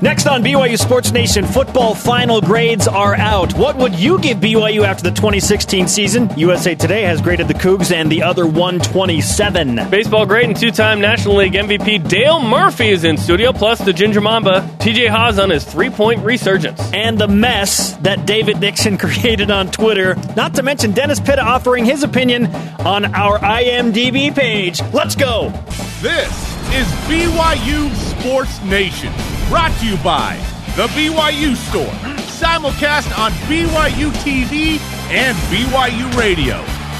Next on BYU Sports Nation, football final grades are out. What would you give BYU after the 2016 season? USA Today has graded the Cougs and the other 127. Baseball great and two time National League MVP Dale Murphy is in studio, plus the Ginger Mamba, TJ Haws on his three point resurgence. And the mess that David Nixon created on Twitter, not to mention Dennis Pitta offering his opinion on our IMDb page. Let's go! This is BYU Sports Nation. Brought to you by The BYU Store. Simulcast on BYU TV and BYU Radio.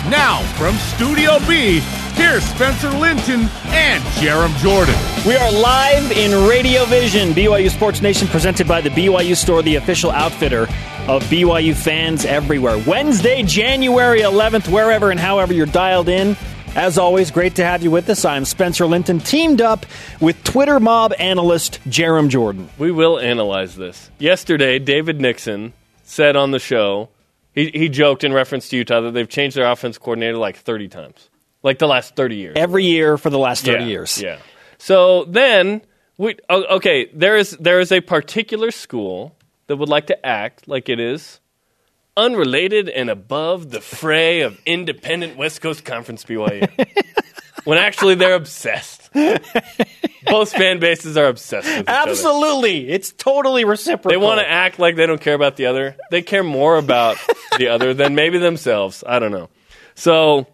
Now, from Studio B, here's Spencer Linton and Jarom Jordan. We are live in Radio Vision, BYU Sports Nation, presented by the BYU Store, the official outfitter of BYU fans everywhere. Wednesday, January 11th, wherever and however you're dialed in. As always, great to have you with us. I'm Spencer Linton, teamed up with Twitter mob analyst Jarom Jordan. We will analyze this. Yesterday, David Nixon said on the show, he, he joked in reference to Utah that they've changed their offense coordinator like 30 times, like the last 30 years. Every year for the last 30 yeah, years. Yeah. So then, we, okay, there is, there is a particular school that would like to act like it is unrelated and above the fray of independent West Coast Conference BYU. when actually they're obsessed. Both fan bases are obsessed with Absolutely. It's totally reciprocal. They want to act like they don't care about the other. They care more about the other than maybe themselves. I don't know. So,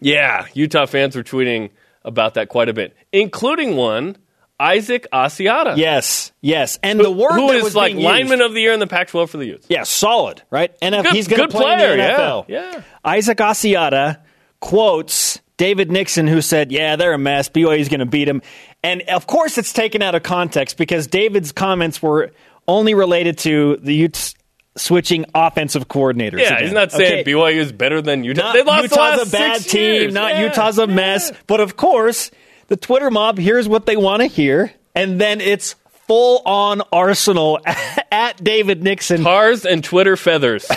yeah, Utah fans were tweeting about that quite a bit, including one Isaac Asiata. Yes, yes, and the word who is was like lineman used, of the year in the Pac-12 for the youth. yeah, solid, right? And Good- he's going to play player, in the yeah, NFL. yeah. Isaac Asiata quotes David Nixon, who said, "Yeah, they're a mess. BYU's going to beat them," and of course, it's taken out of context because David's comments were only related to the Utes switching offensive coordinators. Yeah, again. he's not saying Okay? BYU is better than Utah. Not they lost the Utah's last a bad team. years. Not Yeah, Utah's a mess. yeah. But of course, the Twitter mob hears what they want to hear, and then it's full on arsenal at David Nixon, Cars and Twitter feathers.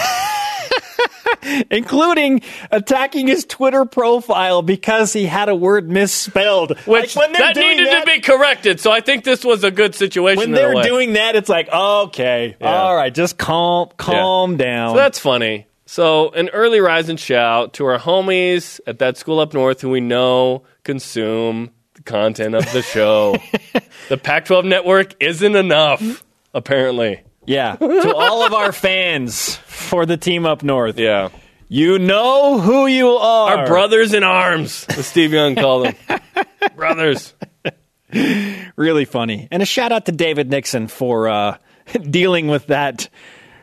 including attacking his Twitter profile because he had a word misspelled. Which Like, they're that needed that, to be corrected. So I think this was a good situation. When they're doing that, it's like okay, Yeah. all right, just calm, calm down. So that's funny. So an early rise and shout to our homies at that school up north who we know consume content of the show. the Pac-12 network isn't enough, apparently. yeah, to all of our fans for the team up north. Yeah. You know who you are. Our brothers in arms, as Steve Young called them. brothers. really funny. And a shout out to David Nixon for uh, dealing with that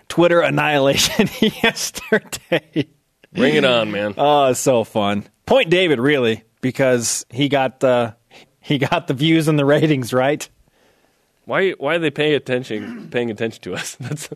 Twitter annihilation yesterday. Bring it on, man. Oh, it's so fun. Point David, really, because he got uh, he got the views and the ratings right. Why why are they paying attention paying attention to us? That's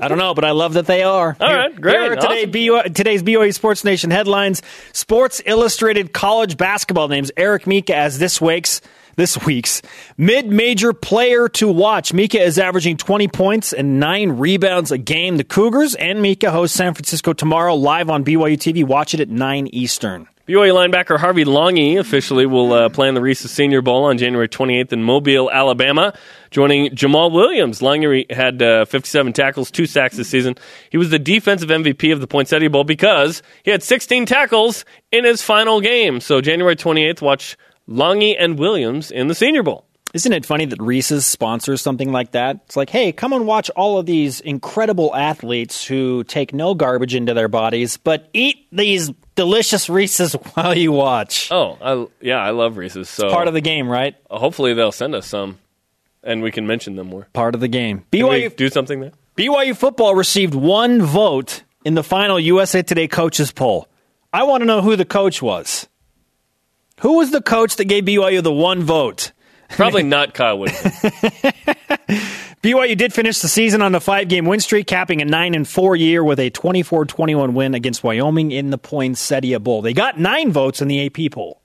I don't know, but I love that they are. All right, great, Here are today, awesome. BYU, today's BYU Sports Nation headlines. Sports Illustrated college basketball names Eric Mika as this week's this week's mid-major player to watch. Mika is averaging 20 points and 9 rebounds a game. The Cougars and Mika host San Francisco tomorrow live on BYU TV. Watch it at 9 Eastern. BYU linebacker Harvey Langi officially will uh, the Reese's Senior Bowl on January 28th in Mobile, Alabama, joining Jamaal Williams. Langi had uh, 57 tackles, two sacks this season. He was the defensive MVP of the Poinsettia Bowl because he had 16 tackles in his final game. So January 28th, watch Langi and Williams in the Senior Bowl. Isn't it funny that Reese's sponsors something like that? It's like, hey, come and watch all of these incredible athletes who take no garbage into their bodies, but eat these delicious Reese's while you watch. Oh, I, yeah, I love Reese's. So Part of the game, right? hopefully they'll send us some, and we can mention them more. Part of the game. BYU, do something there? BYU football received one vote in the final USA Today coaches poll. I want to know who the coach was. Who was the coach that gave BYU the one vote? Probably not Kyle Whitaker. BYU did finish the season on a five game win streak, capping a 9 and 4 year with a 24 21 win against Wyoming in the Poinsettia Bowl. They got nine votes in the AP poll.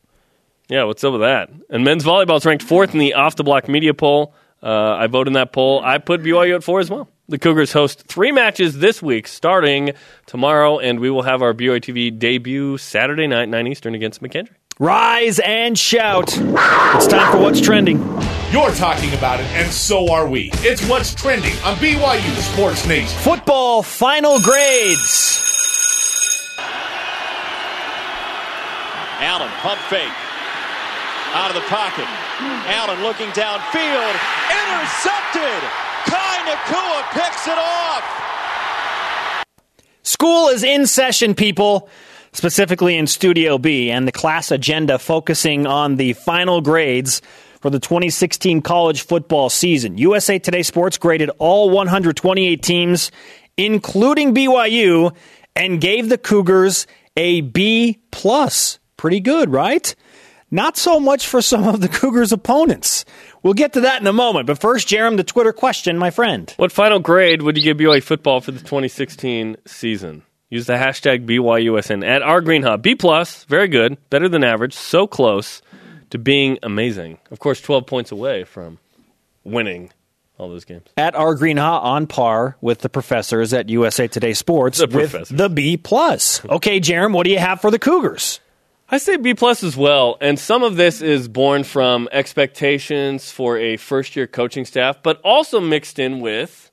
Yeah, what's up with that? And men's volleyball is ranked fourth in the off the block media poll. Uh, I vote in that poll. I put BYU at four as well. The Cougars host three matches this week, starting tomorrow, and we will have our BYU TV debut Saturday night, 9 Eastern, against McKendree. Rise and shout. It's time for What's Trending. You're talking about it, and so are we. It's what's trending on BYU Sports Nation. Football final grades. Allen, pump fake. Out of the pocket. Allen looking downfield. Intercepted. Kai Nacua picks it off. School is in session, people, specifically in Studio B, and the class agenda focusing on the final grades for the 2016 college football season. USA Today Sports graded all 128 teams, including BYU, and gave the Cougars a B plus. Pretty good, right? Not so much for some of the Cougars' opponents. We'll get to that in a moment. But first, Jarom, the Twitter question, my friend. What final grade would you give BYU football for the 2016 season? Use the hashtag BYUSN at our Green Hub. B plus, very good, better than average, so close to being amazing. Of course, 12 points away from winning all those games. At our Green Ha on par with the professors at USA Today Sports The with the B plus. Okay, Jarom, what do you have for the Cougars? I say B plus as well, and some of this is born from expectations for a first year coaching staff, but also mixed in with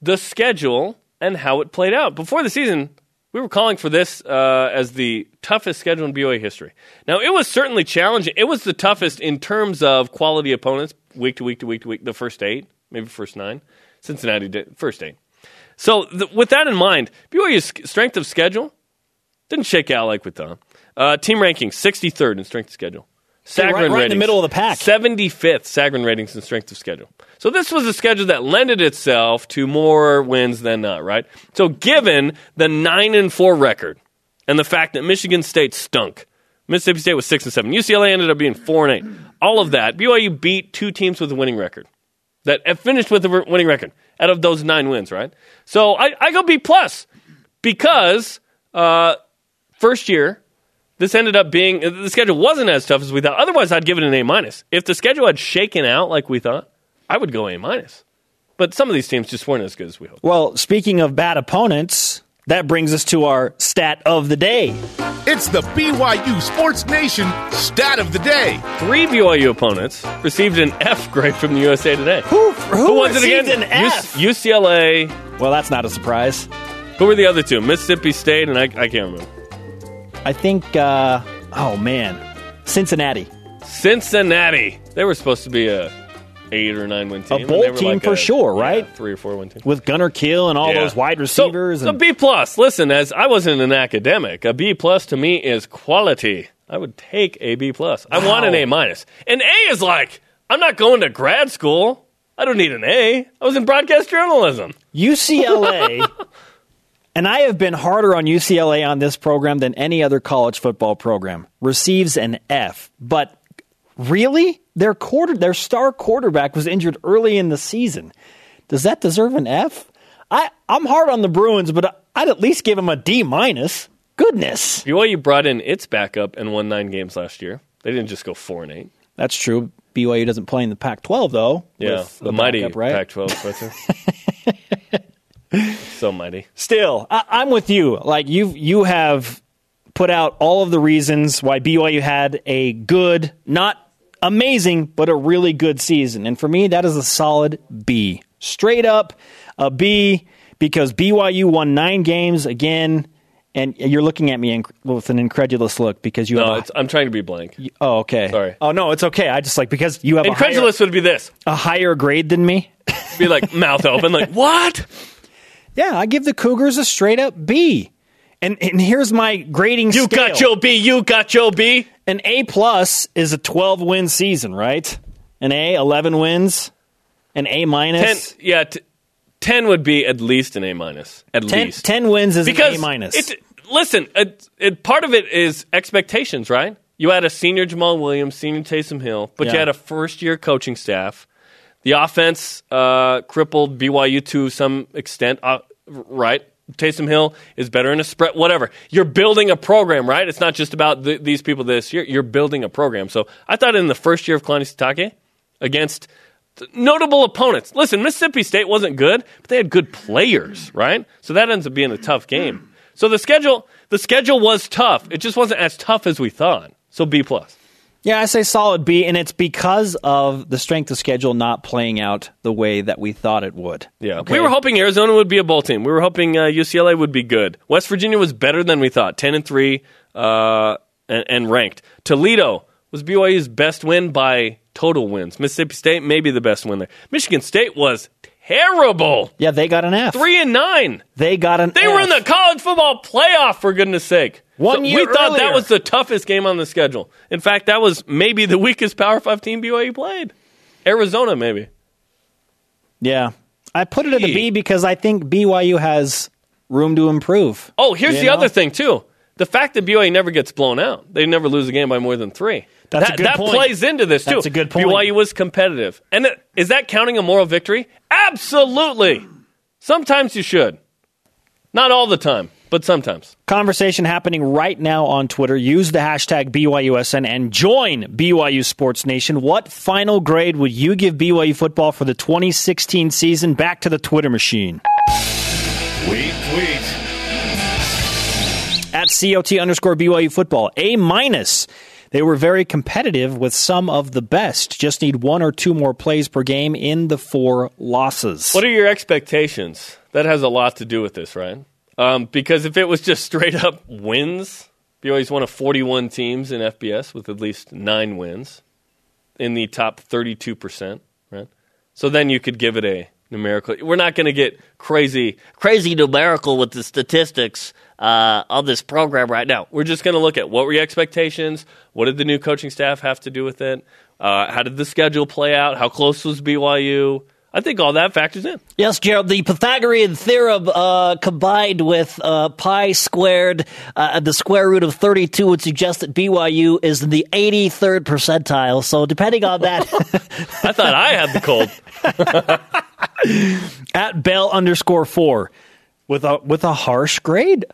the schedule and how it played out. Before the season, we were calling for this uh, as the toughest schedule in BYU history. Now, it was certainly challenging. It was the toughest in terms of quality opponents, week to week to week to week, the first eight, maybe first nine. Cincinnati did first eight. So, th- with that in mind, BYU's strength of schedule didn't shake out like we thought. Uh, team rankings, 63rd in strength of schedule. Sagarin right- right in the middle of the pack. 75th Sagarin ratings in strength of schedule. So this was a schedule that lended itself to more wins than not, right? So given the 9 and 4 record and the fact that Michigan State stunk, Mississippi State was 6 and 7, UCLA ended up being 4 and 8. All of that, BYU beat two teams with a winning record that finished with a winning record out of those 9 wins, right? So I, I go B plus because uh, first year this ended up being the schedule wasn't as tough as we thought. Otherwise, I'd give it an A minus. If the schedule had shaken out like we thought, I would go A minus. But some of these teams just weren't as good as we hoped. Well, speaking of bad opponents, that brings us to our stat of the day. It's the BYU Sports Nation stat of the day. Three BYU opponents received an F grade from the USA Today. Who, who, was it again? an F? U- UCLA. well, that's not a surprise. Who were the other two? Mississippi State and I, I can't remember. I think, uh, oh man, Cincinnati. Cincinnati. They were supposed to be a eight or nine win team. A bowl team for sure, yeah, right? three or four win team. With Gunner Kiel and all Yeah. those wide receivers. So, and, B plus. Listen, as I wasn't an academic, a B plus to me is quality. I would take a B plus. I want an A minus. An A is like I'm not going to grad school. I don't need an A. I was in broadcast journalism. UCLA, and I have been harder on UCLA on this program than any other college football program, receives an F. But really? Their quarter their star quarterback was injured early in the season. Does that deserve an F? I, I'm hard on the Bruins, but I'd at least give them a D minus. Goodness. BYU brought in its backup and won nine games last year. They didn't just go four and eight. That's true. BYU doesn't play in the Pac 12, though. Yeah, the mighty backup, right? Pac-12 so mighty. Still, I, I'm with you. Like you, you have put out all of the reasons why BYU had a good, not amazing, but a really good season. And for me, that is a solid B. Straight up a B because BYU won nine games again. And you're looking at me with an incredulous look because you No, have. it's, I'm trying to be blank. Oh, okay. Sorry. Oh no, it's okay. I just like because you have a higher, Incredulous would be this. a higher grade than me. Be like mouth open, like what? Yeah, I give the Cougars a straight up B. And and here's my grading You scale. got your B. You got your B. An A plus is a 12 win season, right? An A, 11 wins. An A Ten, minus. yeah, t- ten would be at least an A minus. At 10, least 10 wins is because an A minus. Listen, it, it, part of it is expectations, right? You had a senior Jamaal Williams, senior Taysom Hill, but you had a first year coaching staff. The offense uh, crippled BYU to some extent, uh, right? Taysom Hill is better in a spread, whatever. You're building a program, right? It's not just about th- these people this year. You're building a program. So I thought in the first year of Kalani Sitake against notable opponents. Listen, Mississippi State wasn't good, but they had good players, right? So that ends up being a tough game. So the schedule, the schedule was tough. It just wasn't as tough as we thought. So B plus. Yeah, I say solid B, and it's because of the strength of schedule not playing out the way that we thought it would. Yeah, Okay? we were hoping Arizona would be a bowl team. We were hoping uh, UCLA would be good. West Virginia was better than we thought, ten and three, uh, and, and ranked. Toledo was BYU's best win by total wins. Mississippi State maybe the best win there. Michigan State was terrible, Yeah, they got an F. three and nine. They got an They F. were in the college football playoff for goodness sake. One So year we thought that was the toughest game on the schedule. In fact, that was maybe the weakest Power Five team BYU played. Arizona, maybe. Yeah. I put it at a B. B because I think BYU has room to improve. Oh, here's the know? other thing too: the fact that BYU never gets blown out. They never lose a game by more than three. That's that, a good that point. plays into this too. That's a good point. BYU was competitive, and it- is that counting a moral victory? Absolutely. Sometimes you should, not all the time, but sometimes. Conversation happening right now on Twitter. Use the hashtag BYUSN and join BYU Sports Nation. What final grade would you give BYU football for the 2016 season? Back to the Twitter machine. Tweet, tweet. At COT underscore BYU football. A minus. They were very competitive with some of the best. Just need one or two more plays per game in the four losses. What are your expectations? That has a lot to do with this, right? Um, because if it was just straight up wins, BYU's one of 41 teams in FBS with at least nine wins in the top 32%, right? So then you could give it a numerical. We're not going to get crazy, crazy numerical with the statistics uh, on this program right now. We're just going to look at what were your expectations? What did the new coaching staff have to do with it? Uh, how did the schedule play out? How close was BYU? I think all that factors in. Yes, Gerald. The Pythagorean theorem uh, combined with uh, pi squared, uh, the square root of 32 would suggest that BYU is in the 83rd percentile. So, depending on that, I thought I had the cold. At Bell underscore four with a with a harsh grade.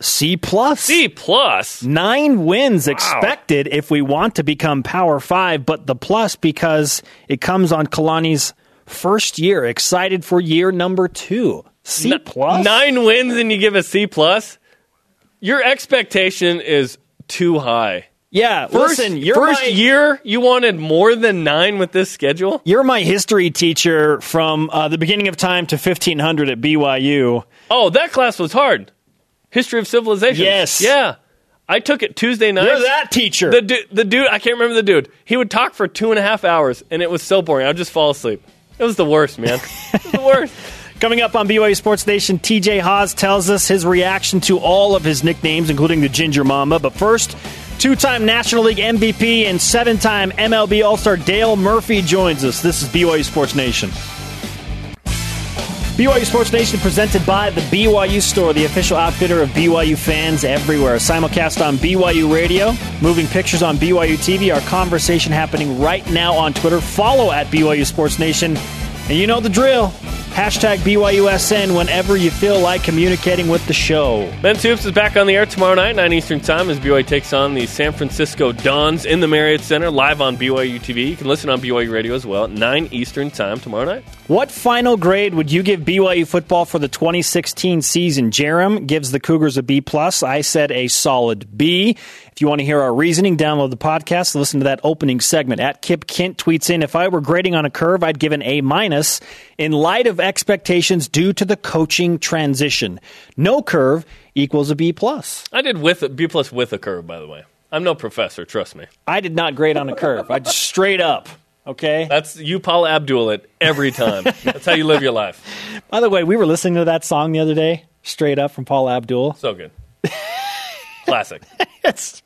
C plus. C plus. Nine wins expected if we want to become Power Five, but the plus because it comes on Kalani's first year. Excited for year number two. C plus. Nine wins and you give a C plus. Your expectation is too high. Yeah, First, listen, you're first my, year you wanted more than nine with this schedule. You're my history teacher from uh, the beginning of time to 1500 at BYU. Oh, that class was hard. History of civilization. Yes. Yeah. I took it Tuesday night. You're that teacher. The, du- the dude, I can't remember the dude. He would talk for two and a half hours, and it was so boring. I'd just fall asleep. It was the worst, man. it was the worst. Coming up on BYU Sports Nation, TJ Haws tells us his reaction to all of his nicknames, including the Ginger Mamba. But first, two time National League MVP and seven time MLB All Star Dale Murphy joins us. This is BYU Sports Nation. BYU Sports Nation presented by the BYU Store, the official outfitter of BYU fans everywhere. Simulcast on BYU Radio, moving pictures on BYU TV. Our conversation happening right now on Twitter. Follow at BYU Sports Nation. And you know the drill. Hashtag BYUSN whenever you feel like communicating with the show. Men's Hoops is back on the air tomorrow night, 9 Eastern Time, as BYU takes on the San Francisco Dons in the Marriott Center, live on BYU TV. You can listen on BYU Radio as well 9 Eastern Time tomorrow night. What final grade would you give BYU football for the 2016 season? Jarom gives the Cougars a B plus. I said a solid B. If you want to hear our reasoning, download the podcast. Listen to that opening segment. At Kip Kent tweets in, if I were grading on a curve, I'd give an A minus in light of expectations due to the coaching transition. No curve equals a B plus. I did with a, B plus with a curve, by the way. I'm no professor, trust me. I did not grade on a curve. I just straight up. Okay. That's you, Paula Abdul, it every time. That's how you live your life. By the way, we were listening to that song the other day, straight up from Paula Abdul. So good. Classic. It's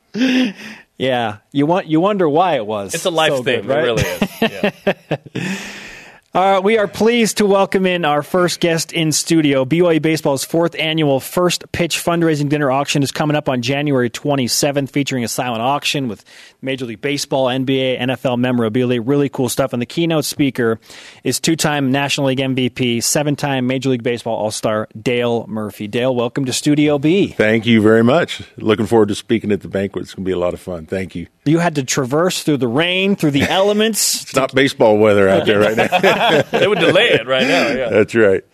yeah. You want you wonder why it was. It's a life so thing. good, right? It really is. Yeah. Uh, we are pleased to welcome in our first guest in studio. BYU Baseball's fourth annual First Pitch fundraising dinner auction is coming up on January 27th, featuring a silent auction with Major League Baseball, NBA, NFL memorabilia. Really cool stuff. And the keynote speaker is two time National League MVP, seven time Major League Baseball All Star Dale Murphy. Dale, welcome to Studio B. Thank you very much. Looking forward to speaking at the banquet. It's going to be a lot of fun. Thank you. You had to traverse through the rain, through the elements. It's not baseball weather out there right now. they would delay it right now. Yeah. That's right.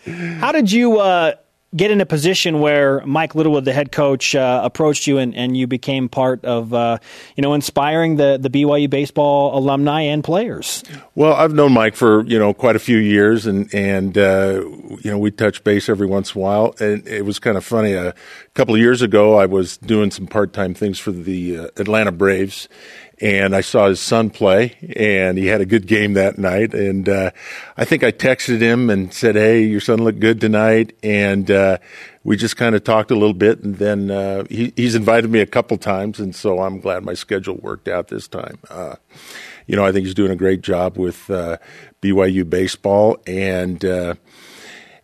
How did you uh, get in a position where Mike Littlewood, the head coach, uh, approached you and, and you became part of, uh, you know, inspiring the, the BYU baseball alumni and players? Well, I've known Mike for you know quite a few years, and and uh, you know we touch base every once in a while. And it was kind of funny. A couple of years ago, I was doing some part time things for the uh, Atlanta Braves, and I saw his son play, and he had a good game that night. And uh, I think I texted him and said, "Hey, your son looked good tonight," and uh, we just kind of talked a little bit. And then uh, he, he's invited me a couple times, and so I'm glad my schedule worked out this time. Uh, you know, I think he's doing a great job with uh, BYU baseball, and uh,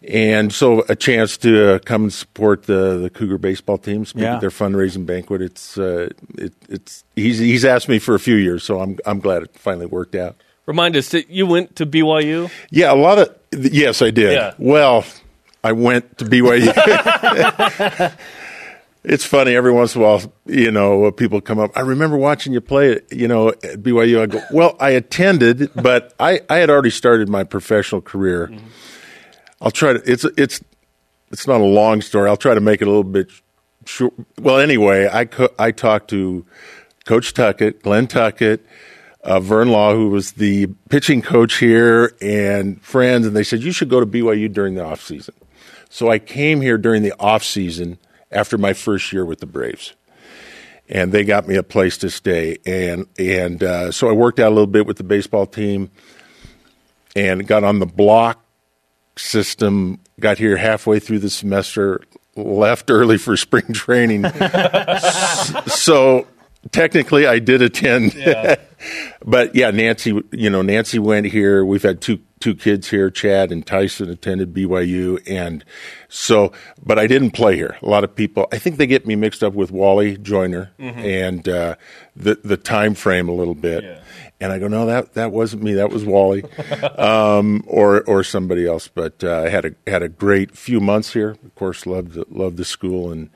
and so a chance to uh, come and support the the Cougar baseball team, speak Yeah. at their fundraising banquet. It's uh, it, it's he's he's asked me for a few years, so I'm I'm glad it finally worked out. Remind us that you went to BYU. Yeah, a lot of yes, I did. Yeah. Well, I went to BYU. it's funny every once in a while, you know, people come up. I remember watching you play, you know, at BYU. I go, well, I attended, but I I had already started my professional career. I'll try to. It's it's it's not a long story. I'll try to make it a little bit short. Well, anyway, I co- I talked to Coach Tuckett, Glenn Tuckett, uh, Vern Law, who was the pitching coach here, and friends, and they said you should go to BYU during the off season. So I came here during the off season after my first year with the Braves and they got me a place to stay. And and uh, so I worked out a little bit with the baseball team, and got on the block system. Got here halfway through the semester, left early for spring training. So technically, I did attend. but yeah, Nancy, you know, Nancy went here. We've had two two kids here, Chad and Tyson attended BYU, and so, but I didn't play here. A lot of people, I think they get me mixed up with Wally Joyner and uh, the the time frame a little bit. And I go, no, that that wasn't me. That was Wally, um, or or somebody else. But uh, I had a had a great few months here. Of course, loved the, loved the school and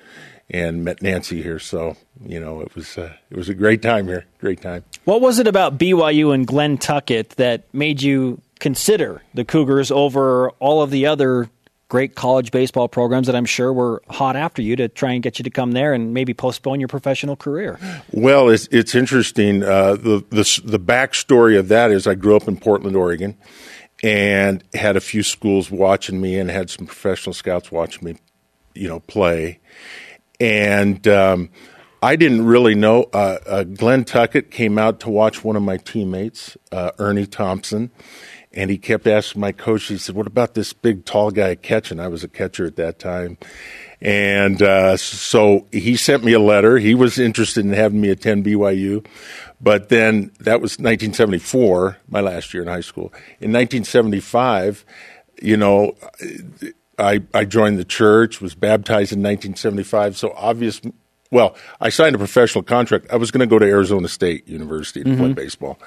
and met Nancy here. So you know, it was uh, it was a great time here. Great time. What was it about BYU and Glenn Tuckett that made you consider the Cougars over all of the other great college baseball programs that I'm sure were hot after you to try and get you to come there and maybe postpone your professional career? Well, it's it's interesting. Uh, the the the backstory of that is I grew up in Portland, Oregon, and had a few schools watching me, and had some professional scouts watching me, you know, play, and. Um, I didn't really know. Uh, uh, Glenn Tuckett came out to watch one of my teammates, uh, Ernie Thompson, and he kept asking my coach. He said, "What about this big, tall guy catching?" I was a catcher at that time, and uh, so he sent me a letter. He was interested in having me attend BYU, but then that was 1974, my last year in high school. In 1975, you know. I, I joined the church, was baptized in 1975. So obvious, well, I signed a professional contract. I was going to go to Arizona State University to play baseball,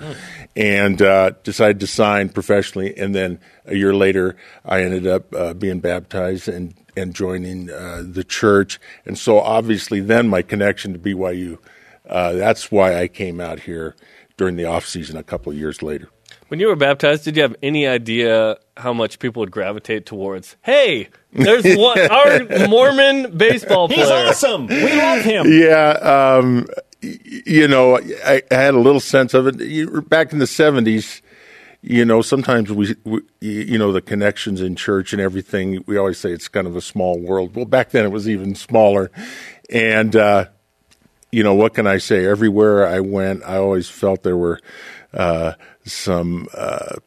and uh, decided to sign professionally. And then a year later, I ended up uh, being baptized and and joining uh, the church. And so obviously, then my connection to BYU. Uh, that's why I came out here during the off season a couple of years later. When you were baptized, did you have any idea how much people would gravitate towards? Hey, there's one our Mormon baseball player. He's awesome. We love him. Yeah, um, you know, I, I had a little sense of it back in the seventies. You know, sometimes we, we, you know, the connections in church and everything. We always say it's kind of a small world. Well, back then it was even smaller, and uh, you know, what can I say? Everywhere I went, I always felt there were uh, some uh,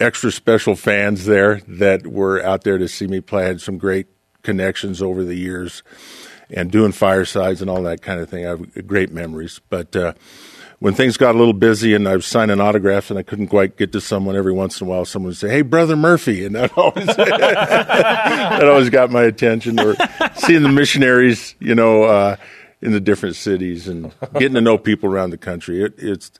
extra special fans there that were out there to see me play. I had some great connections over the years and doing firesides and all that kind of thing. I have great memories. But uh, when things got a little busy and I was signing autographs and I couldn't quite get to someone every once in a while, someone would say, "Hey, brother Murphy," and that always that always got my attention. Or seeing the missionaries, you know. Uh, in the different cities and getting to know people around the country, it, it's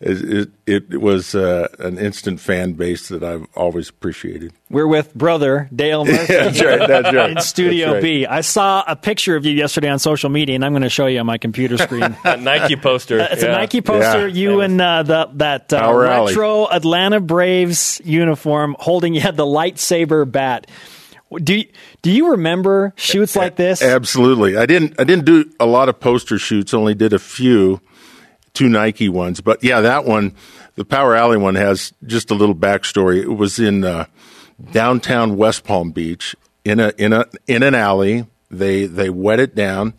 it, it, it was uh, an instant fan base that I've always appreciated. We're with brother Dale Murphy. That's right. That's right. In Studio right. B. I saw a picture of you yesterday on social media, and I'm going to show you on my computer screen. Nike poster. It's a Nike poster. Yeah. You and uh, the that uh, retro Atlanta Braves uniform, holding you had the lightsaber bat. Do you, do you remember shoots like this? Absolutely. I didn't I didn't do a lot of poster shoots, only did a few, two Nike ones. But yeah, that one, the Power Alley one has just a little backstory. It was in uh, downtown West Palm Beach in a in a in an alley. They they wet it down.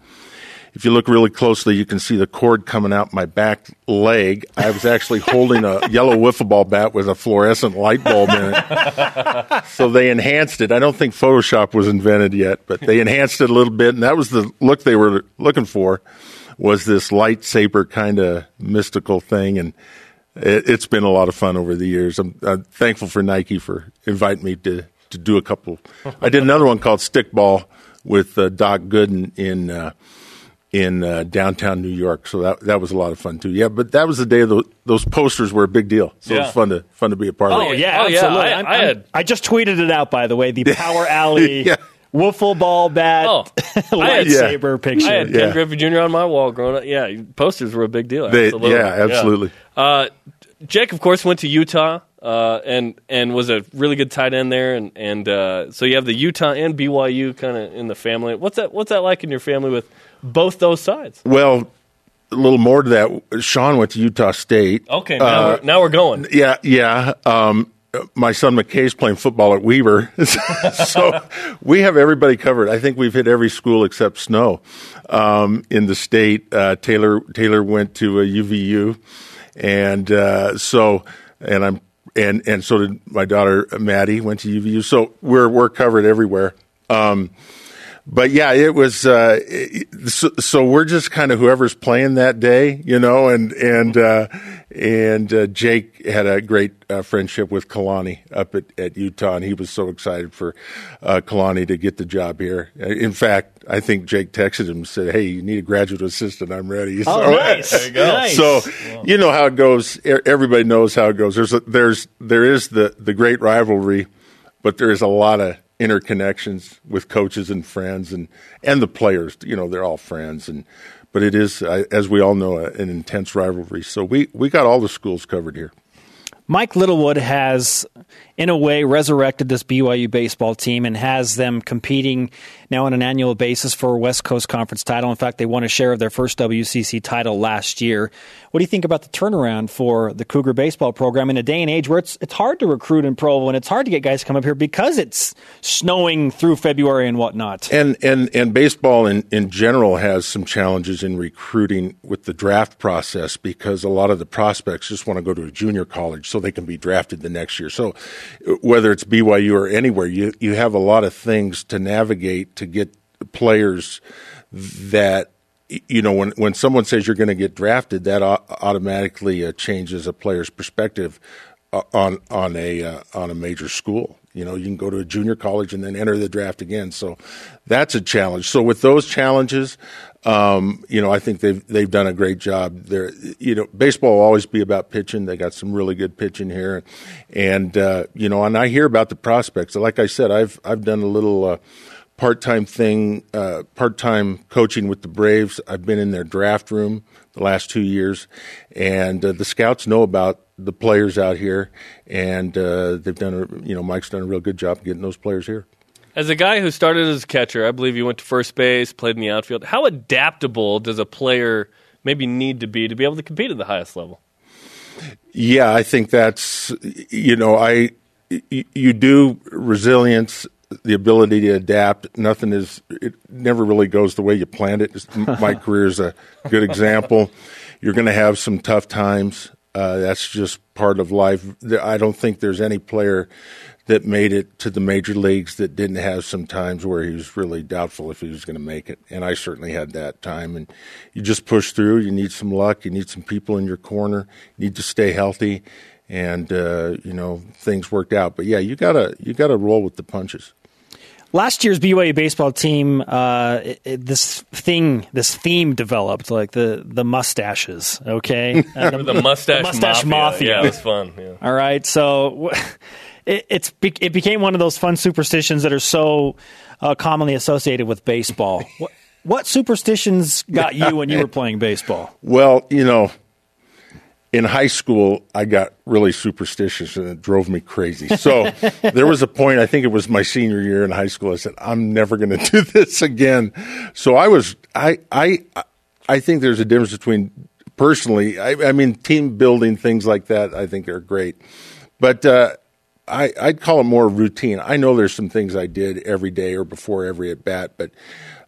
If you look really closely, you can see the cord coming out my back leg. I was actually holding a yellow wiffle ball bat with a fluorescent light bulb in it. so they enhanced it. I don't think Photoshop was invented yet, but they enhanced it a little bit, and that was the look they were looking for. Was this lightsaber kind of mystical thing, and it, has been a lot of fun over the years. I'm, I'm, thankful for Nike for inviting me to to do a couple. I did another one called Stickball with uh, Doc Gooden in. Uh, in uh, downtown New York. So that that was a lot of fun too. Yeah, but that was the day the, those posters were a big deal. So yeah. it was fun to fun to be a part oh, of. It. Yeah, oh yeah, absolutely. I, I, had, I, just tweeted it out by the way. The Power Alley. yeah. Wiffle ball bat, oh, lightsaber yeah. picture. I had Ken Griffey Jr. on my wall growing up. Yeah, posters were a big deal. They, absolutely. Yeah, absolutely. Yeah. Uh, Jake, of course, went to Utah uh, and and was a really good tight end there, and and uh, so you have the Utah and BYU kind of in the family. What's that? What's that like in your family with both those sides? Well, a little more to that. Sean went to Utah State. Okay, now, uh, we're, now we're going. Yeah, yeah. Um, my son McKay's playing football at Weber, so we have everybody covered. I think we've hit every school except Snow um, in the state. Uh, Taylor Taylor went to a UVU, and uh, so and I'm and and so did my daughter Maddie went to UVU. So we're we're covered everywhere. Um, but yeah, it was. Uh, so, so, we're just kind of whoever's playing that day, you know. And and uh, and uh, Jake had a great uh, friendship with Kalani up at, at Utah, and he was so excited for uh, Kalani to get the job here. In fact, I think Jake texted him and said, "Hey, you need a graduate assistant. I'm ready." Oh, so, nice. there you go. Nice. So you know how it goes. Everybody knows how it goes. There's a, there's there is the the great rivalry, but there is a lot of interconnections with coaches and friends and and the players. You know, they're all friends and. But it is, as we all know, an intense rivalry. So we, we got all the schools covered here. Mike Littlewood has, in a way, resurrected this BYU baseball team and has them competing now on an annual basis for a West Coast Conference title. In fact, they won a share of their first WCC title last year. What do you think about the turnaround for the Cougar baseball program in a day and age where it's it's hard to recruit in Provo and it's hard to get guys to come up here because it's snowing through February and whatnot? And and and baseball in, in general has some challenges in recruiting with the draft process because a lot of the prospects just want to go to a junior college so they can be drafted the next year. So whether it's BYU or anywhere, you you have a lot of things to navigate to get players that you know when when someone says you're going to get drafted, that automatically uh, changes a player's perspective uh, on on a uh, on a major school. You know, you can go to a junior college and then enter the draft again. So that's a challenge. So with those challenges, um, you know, I think they've they've done a great job. There, you know, baseball will always be about pitching. They got some really good pitching here, and uh, you know, and I hear about the prospects. Like I said, I've I've done a little uh, part time thing, uh, part time coaching with the Braves. I've been in their draft room the last two years, and uh, the scouts know about the players out here, and uh, they've done a you know Mike's done a real good job getting those players here. As a guy who started as a catcher, I believe you went to first base, played in the outfield. How adaptable does a player maybe need to be to be able to compete at the highest level? Yeah, I think that's you know I you do resilience the ability to adapt. Nothing is, it never really goes the way you planned it. My career is a good example. You're going to have some tough times. Uh, that's just part of life. I don't think there's any player that made it to the major leagues that didn't have some times where he was really doubtful if he was going to make it. And I certainly had that time. And you just push through. You need some luck. You need some people in your corner. You need to stay healthy. And uh, you know things worked out, but yeah, you gotta you gotta roll with the punches. Last year's BYU baseball team, uh, it, it, this thing, this theme developed, like the the mustaches. Okay, the, the, mustache, the mustache mafia. mafia. Yeah, it was fun. Yeah. All right, so it, it's it became one of those fun superstitions that are so uh, commonly associated with baseball. what, what superstitions got you when you were playing baseball? Well, you know, in high school, I got really superstitious and it drove me crazy. So there was a point, I think it was my senior year in high school, I said, I'm never going to do this again. So I was, I, I, I think there's a difference between personally, I, I mean, team building, things like that, I think are great. But, uh, I, I'd call it more routine. I know there's some things I did every day or before every at bat, but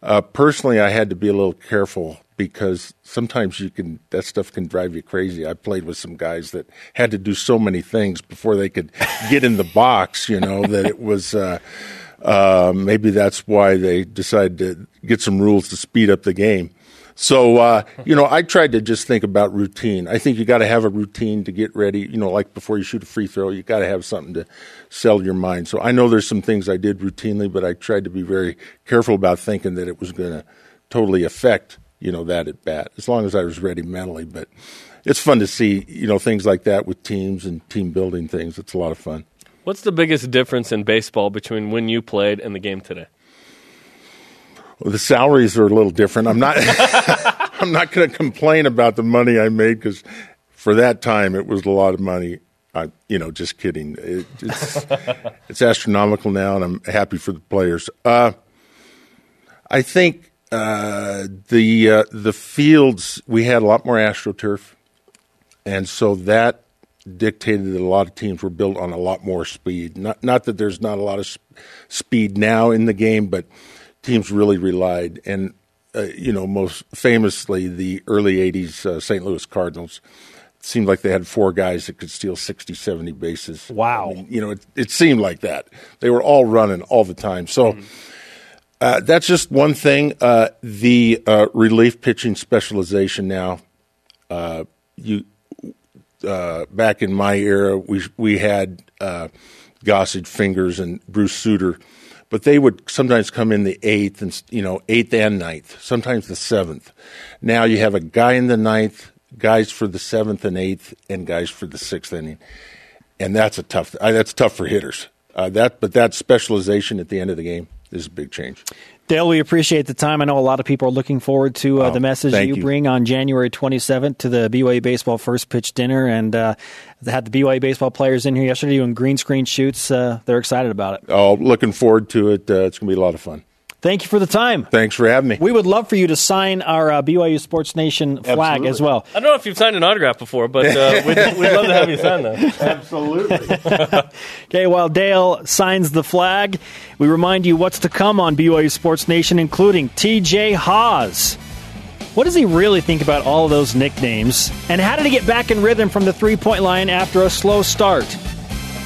uh, personally, I had to be a little careful because sometimes you can that stuff can drive you crazy. I played with some guys that had to do so many things before they could get in the box, you know, that it was uh, uh, maybe that's why they decided to get some rules to speed up the game. So uh, you know, I tried to just think about routine. I think you got to have a routine to get ready. You know, like before you shoot a free throw, you got to have something to sell your mind. So I know there's some things I did routinely, but I tried to be very careful about thinking that it was going to totally affect you know that at bat. As long as I was ready mentally, but it's fun to see you know things like that with teams and team building things. It's a lot of fun. What's the biggest difference in baseball between when you played and the game today? Well, the salaries are a little different. I'm not. I'm not going to complain about the money I made because for that time it was a lot of money. I, you know, just kidding. It, it's, it's astronomical now, and I'm happy for the players. Uh, I think uh, the uh, the fields we had a lot more astroturf, and so that dictated that a lot of teams were built on a lot more speed. Not not that there's not a lot of sp- speed now in the game, but teams really relied and uh, you know most famously the early 80s uh, St. Louis Cardinals. It seemed like they had four guys that could steal 60 70 bases. Wow. I mean, you know it, it seemed like that. They were all running all the time. So uh, that's just one thing. Uh, the uh, relief pitching specialization now uh, you uh, back in my era, we we had uh, Gossage Fingers and Bruce Sutter, but they would sometimes come in the eighth and you know eighth and ninth, sometimes the seventh. Now you have a guy in the ninth, guys for the seventh and eighth, and guys for the sixth inning, and that's a tough. Uh, that's tough for hitters. Uh, that but that specialization at the end of the game is a big change. Dale, we appreciate the time. I know a lot of people are looking forward to uh, Oh, the message you, you. bring on January 27th to the BYU Baseball First Pitch Dinner. And uh, they had the BYU Baseball players in here yesterday doing green screen shoots. Uh, they're excited about it. Oh, looking forward to it. Uh, it's going to be a lot of fun. Thank you for the time. Thanks for having me. We would love for you to sign our uh, BYU Sports Nation flag Absolutely. as well. I don't know if you've signed an autograph before, but uh, we'd, we'd love to have you sign that. Absolutely. Okay, while Dale signs the flag, we remind you what's to come on BYU Sports Nation, including TJ Haws. What does he really think about all of those nicknames? And how did he get back in rhythm from the three point line after a slow start?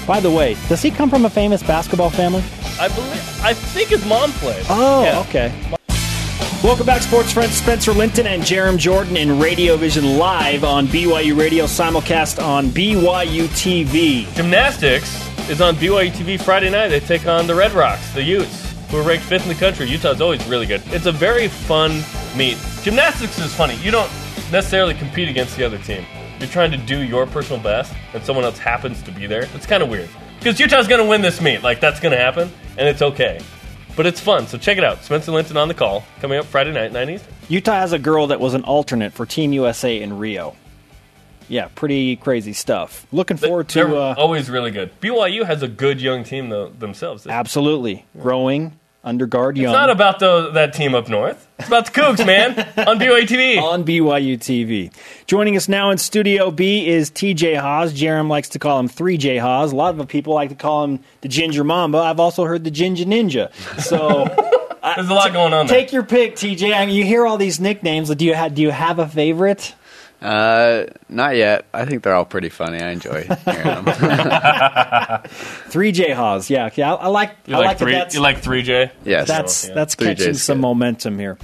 By the way, does he come from a famous basketball family? I believe. I think his mom played. Oh, Yeah. okay. Welcome back, sports friends. Spencer Linton and Jarom Jordan in Radio Vision live on BYU Radio, simulcast on BYU TV. Gymnastics is on BYU TV Friday night. They take on the Red Rocks, the Utes, who are ranked fifth in the country. Utah's always really good. It's a very fun meet. Gymnastics is funny. You don't necessarily compete against the other team. You're trying to do your personal best, and someone else happens to be there. It's kind of weird. Because Utah's going to win this meet. Like, that's going to happen, and it's okay. But it's fun, so check it out. Spencer Linton on the call, coming up Friday night, 9 Eastern. Utah has a girl that was an alternate for Team USA in Rio. Yeah, pretty crazy stuff. Looking forward They're to uh, always really good. BYU has a good young team though, themselves. absolutely growing under guard young It's not about the, that team up north. It's about the Cougs, man, on BYU TV. on BYU TV. Joining us now in Studio B is TJ Haws. Jarom likes to call him 3J Haws. A lot of people like to call him the Ginger Mamba. I've also heard the Ginger Ninja. So uh, There's a lot going on there. take your pick, TJ. I mean, you hear all these nicknames. Do you have, do you have a favorite? Uh, not yet. I think they're all pretty funny. I enjoy hearing them. 3J Haws. Yeah, yeah. I, I like. You I like, like that three? that's- You like three J? yes. That's yeah. that's Three catching J's some good. momentum here.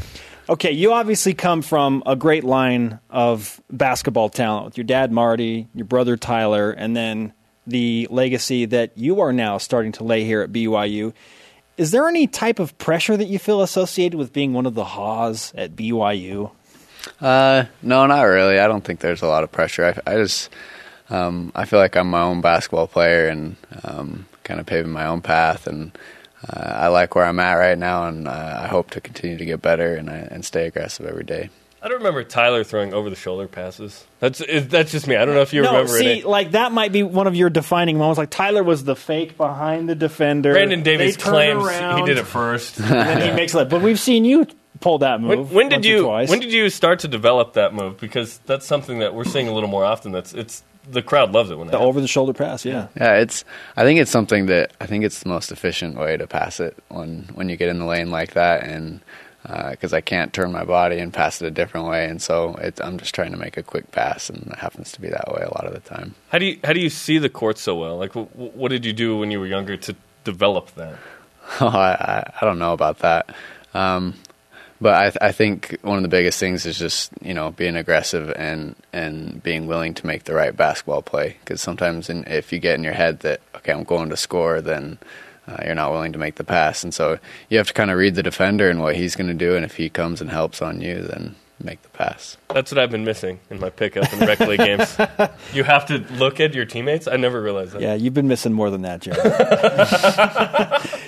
Okay, you obviously come from a great line of basketball talent with your dad Marty, your brother Tyler, and then the legacy that you are now starting to lay here at BYU. Is there any type of pressure that you feel associated with being one of the Haws at BYU? Uh, no, not really. I don't think there's a lot of pressure. I, I just, um, I feel like I'm my own basketball player and um, kind of paving my own path. And uh, I like where I'm at right now, and uh, I hope to continue to get better and, uh, and stay aggressive every day. I don't remember Tyler throwing over the shoulder passes. That's it, that's just me. I don't know if you no, remember see, it. like that might be one of your defining moments. Like Tyler was the fake behind the defender. Brandon Davies They claims around, he did it first. and then he makes it. But we've seen you pull that move. when did once or you twice. when did you start to develop that move? Because that's something that we're seeing a little more often. That's it's the crowd loves it when the that over the shoulder pass? Yeah. Yeah, it's. I think it's something that I think it's the most efficient way to pass it when when you get in the lane like that, and because I can't turn my body and pass it a different way, and so it, I'm just trying to make a quick pass, and it happens to be that way a lot of the time. How do you how do you see the court so well? Like, wh- wh- what did you do when you were younger to develop that? Oh, I, I, I don't know about that. Um, but I, th- I think one of the biggest things is just you know being aggressive and and being willing to make the right basketball play. Because sometimes in, if you get in your head that okay I'm going to score, then uh, you're not willing to make the pass, and so you have to kind of read the defender and what he's going to do, and if he comes and helps on you, then make the pass. That's what I've been missing in my pickup and rec league games. You have to look at your teammates. I never realized that. Yeah, you've been missing more than that, Jared.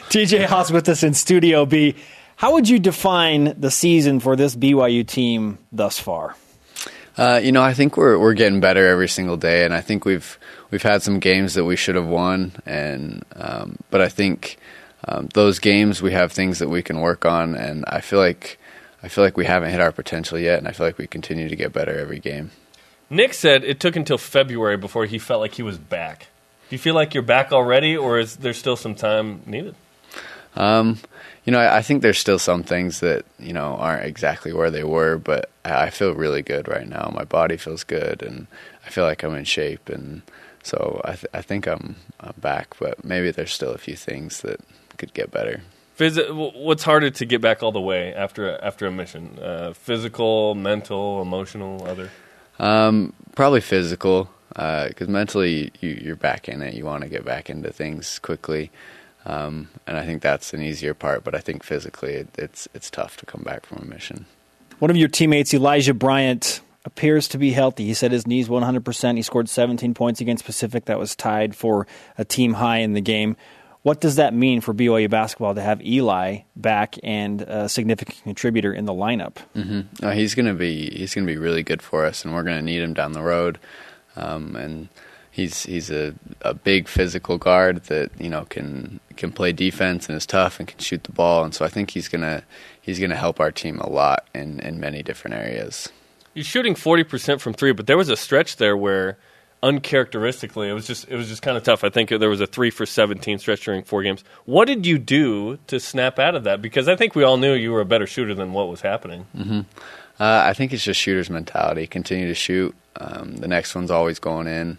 TJ Haws with us in Studio B. How would you define the season for this BYU team thus far? Uh, you know, I think we're we're getting better every single day, and I think we've we've had some games that we should have won, and um, but I think um, those games we have things that we can work on, and I feel like I feel like we haven't hit our potential yet, and I feel like we continue to get better every game. Nick said it took until February before he felt like he was back. Do you feel like you're back already, or is there still some time needed? Um, you know, I, I think there's still some things that you know aren't exactly where they were, but I, I feel really good right now. My body feels good, and I feel like I'm in shape, and so I, th- I think I'm, I'm back. But maybe there's still a few things that could get better. Phys- what's harder to get back all the way after a, after a mission? Uh, physical, mental, emotional, other. Um, probably physical, because mentally you, you're back in it. You want to get back into things quickly, um, and I think that's an easier part. But I think physically, it, it's it's tough to come back from a mission. One of your teammates, Elijah Bryant, appears to be healthy. He said his knee's 100%. He scored 17 points against Pacific. That was tied for a team high in the game. What does that mean for BYU basketball to have Eli back and a significant contributor in the lineup? Uh, he's gonna be he's gonna be really good for us, and we're gonna need him down the road. Um, and he's he's a, a big physical guard that you know can can play defense and is tough and can shoot the ball. And so I think he's gonna he's gonna help our team a lot in in many different areas. You're shooting forty percent from three, but there was a stretch there where, uncharacteristically, it was just it was just kind of tough. I think there was a three for seventeen stretch during four games. What did you do to snap out of that? Because I think we all knew you were a better shooter than what was happening. Uh, I think it's just shooter's mentality. Continue to shoot. Um, the next one's always going in,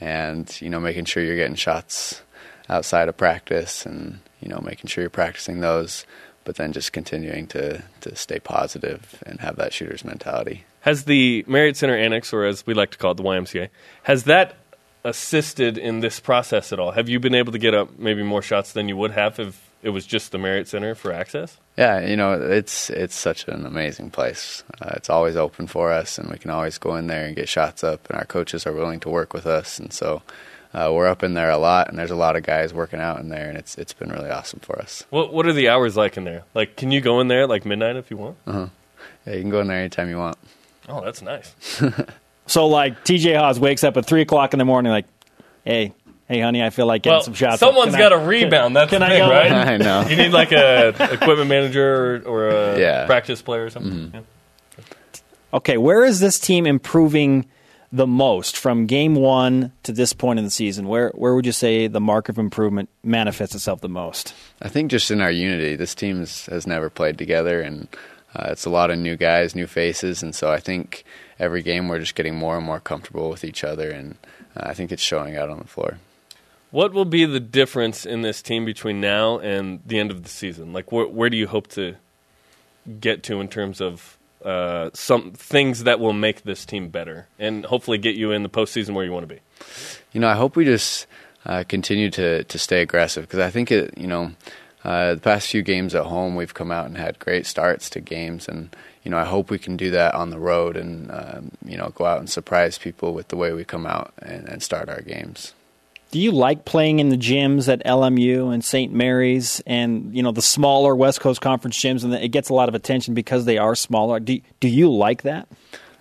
and you know making sure you're getting shots outside of practice, and you know making sure you're practicing those. But then just continuing to to stay positive and have that shooter's mentality. Has the Marriott Center Annex, or as we like to call it, the YMCA, has that assisted in this process at all? Have you been able to get up maybe more shots than you would have if it was just the Marriott Center for access? Yeah, you know it's it's such an amazing place. Uh, it's always open for us, and we can always go in there and get shots up. And our coaches are willing to work with us, and so uh, we're up in there a lot. And there's a lot of guys working out in there, and it's it's been really awesome for us. What What are the hours like in there? Like, can you go in there at like midnight if you want? Uh-huh. Yeah, you can go in there anytime you want. Oh, that's nice. So, like, TJ Haws wakes up at 3 o'clock in the morning, like, hey, hey, honey, I feel like getting well, some shots. Someone's got to rebound. That's can the I thing, go? right? I know. You need like a equipment manager or, or a Yeah. Mm-hmm. practice player or something. Yeah. Okay, where is this team improving the most from game one to this point in the season? Where where would you say the mark of improvement manifests itself the most? I think just in our unity, this team has, has never played together, and uh, it's a lot of new guys, new faces, and so I think every game we're just getting more and more comfortable with each other, and uh, I think it's showing out on the floor. What will be the difference in this team between now and the end of the season? Like, where, where do you hope to get to in terms of uh, some things that will make this team better and hopefully get you in the postseason where you want to be? You know, I hope we just uh, continue to to stay aggressive because I think it. You know, uh, the past few games at home, we've come out and had great starts to games, and you know, I hope we can do that on the road and um, you know go out and surprise people with the way we come out and, and start our games. Do you like playing in the gyms at LMU and St. Mary's and you know the smaller West Coast Conference gyms, and it gets a lot of attention because they are smaller? Do do you like that?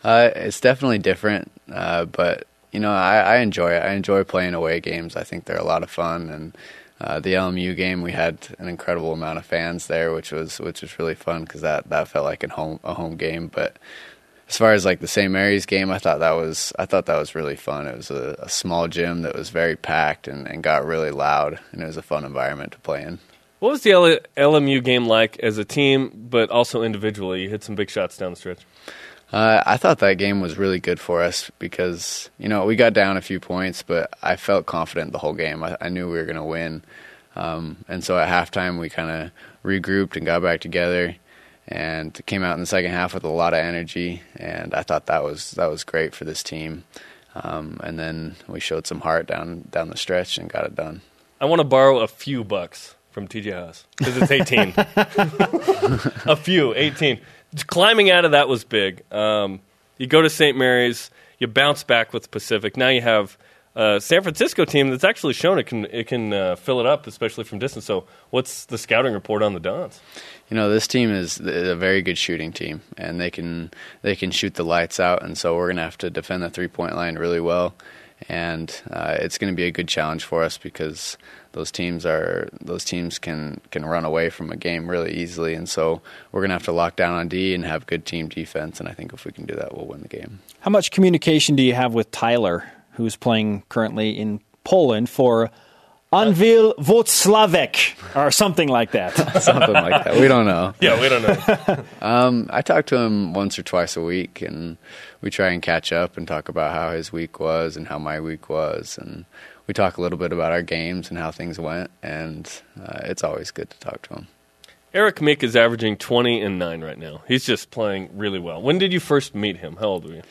Uh, it's definitely different, uh, but you know I, I enjoy it. I enjoy playing away games. I think they're a lot of fun, and uh, the LMU game we had an incredible amount of fans there, which was which was really fun because that that felt like a home a home game. But as far as like the St. Mary's game, I thought that was I thought that was really fun. It was a, a small gym that was very packed and, and, got really loud, and it was a fun environment to play in. What was the LMU game like as a team, but also individually? You hit some big shots down the stretch. Uh, I thought that game was really good for us because you know we got down a few points, but I felt confident the whole game. I, I knew we were going to win, um, and so at halftime we kind of regrouped and got back together and came out in the second half with a lot of energy. And I thought that was that was great for this team. Um, and then we showed some heart down down the stretch and got it done. I want to borrow a few bucks from TJ Haws because it's 18. a few, 18. Climbing out of that was big. Um, you go to St. Mary's, you bounce back with Pacific. Now you have a San Francisco team that's actually shown it can it can uh, fill it up, especially from distance. So, what's the scouting report on the Dons? you know this team is a very good shooting team and they can they can shoot the lights out and so we're going to have to defend the three point line really well and uh, it's going to be a good challenge for us because those teams are those teams can can run away from a game really easily and so we're going to have to lock down on D and have good team defense and I think if we can do that we'll win the game. How much communication do you have with Tyler who's playing currently in Poland for Anvil Włocławek or something like that. something like that. We don't know. Yeah, we don't know. um, I talk to him once or twice a week, and we try and catch up and talk about how his week was and how my week was, and we talk a little bit about our games and how things went, and uh, it's always good to talk to him. Eric Mika is averaging 20 and 9 right now. He's just playing really well. When did you first meet him? How old were you?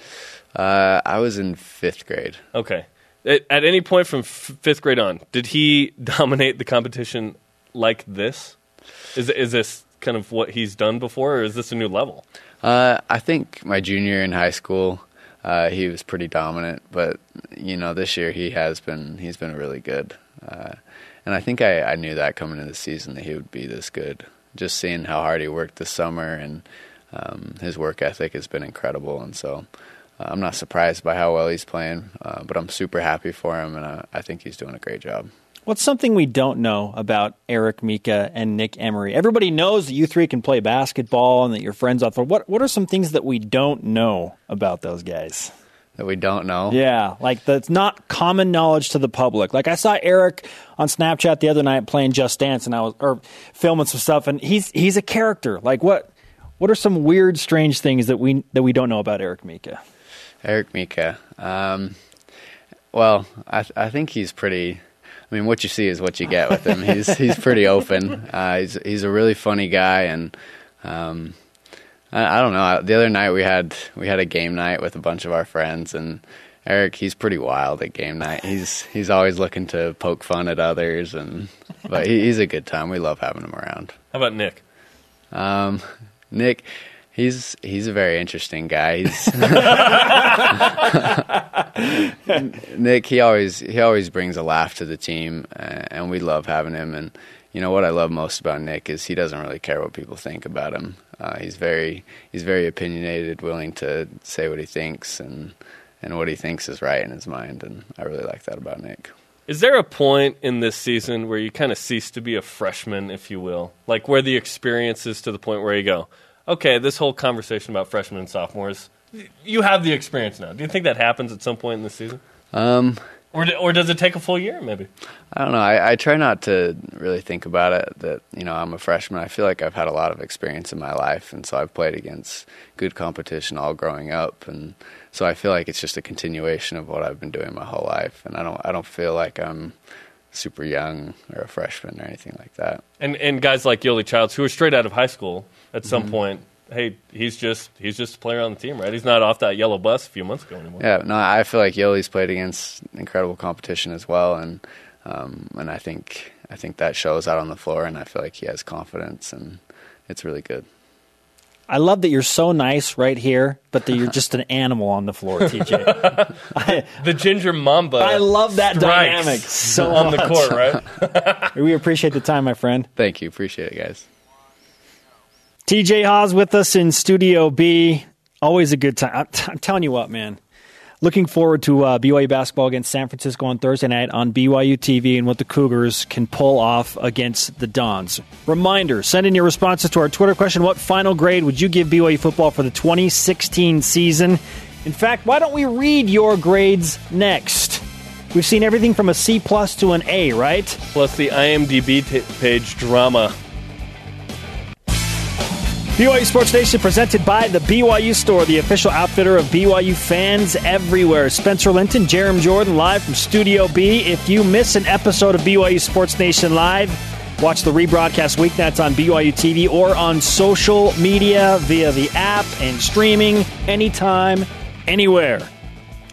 Uh, I was in fifth grade. Okay at any point from f- fifth grade on, did he dominate the competition like this? Is is this kind of what he's done before, or is this a new level? Uh, I think my junior in high school, uh, he was pretty dominant, but you know this year he has been he's been really good, uh, and I think I, I knew that coming into the season that he would be this good. Just seeing how hard he worked this summer and um, his work ethic has been incredible, and so I'm not surprised by how well he's playing, uh, but I'm super happy for him, and I, I think he's doing a great job. What's something we don't know about Eric Mika and Nick Emery? Everybody knows that you three can play basketball and that you're friends out there. What What are some things that we don't know about those guys? That we don't know. Yeah, like that's not common knowledge to the public. Like I saw Eric on Snapchat the other night playing Just Dance, and I was or filming some stuff, and he's he's a character. Like what what are some weird, strange things that we that we don't know about Eric Mika? Eric Mika. Um, well, I, I think he's pretty. I mean, what you see is what you get with him. He's he's pretty open. Uh, he's he's a really funny guy, and um, I, I, don't know. The other night we had we had a game night with a bunch of our friends, and Eric he's pretty wild at game night. He's he's always looking to poke fun at others, and but he, he's a good time. We love having him around. How about Nick? Um, Nick, He's he's a very interesting guy. Nick, he always he always brings a laugh to the team, and we love having him. And you know what I love most about Nick is he doesn't really care what people think about him. Uh, he's very he's very opinionated, willing to say what he thinks, and and what he thinks is right in his mind. And I really like that about Nick. Is there a point in this season where you kind of cease to be a freshman, if you will, like where the experience is to the point where you go? Okay, this whole conversation about freshmen and sophomores, you have the experience now. Do you think that happens at some point in the season? Um, or, or does it take a full year, maybe? I don't know. I, I try not to really think about it that, you know, I'm a freshman. I feel like I've had a lot of experience in my life, and so I've played against good competition all growing up. And so I feel like it's just a continuation of what I've been doing my whole life. And I don't, I don't feel like I'm super young or a freshman or anything like that. And, and guys like Yoeli Childs, who are straight out of high school, at some mm-hmm. point, hey, he's just he's just a player on the team, right? He's not off that yellow bus a few months ago anymore. Yeah, no, I feel like Yoeli's played against incredible competition as well, and um, and I think I think that shows out on the floor, and I feel like he has confidence, and it's really good. I love that you're so nice right here, but that you're just an animal on the floor, TJ. I, The ginger mamba. I love that dynamic so on the court, right? we appreciate the time, my friend. Thank you. Appreciate it, guys. TJ Haws with us in Studio B. Always a good time. I'm, t- I'm telling you what, man. Looking forward to uh, BYU basketball against San Francisco on Thursday night on BYU TV and what the Cougars can pull off against the Dons. Reminder send in your responses to our Twitter question What final grade would you give BYU football for the 2016 season? In fact, why don't we read your grades next? We've seen everything from a C plus to an A, right? Plus the IMDb t- page drama. BYU Sports Nation presented by the BYU Store, the official outfitter of BYU fans everywhere. Spencer Linton, Jarom Jordan, live from Studio B. If you miss an episode of BYU Sports Nation Live, watch the rebroadcast weeknights on BYU TV or on social media via the app and streaming anytime, anywhere.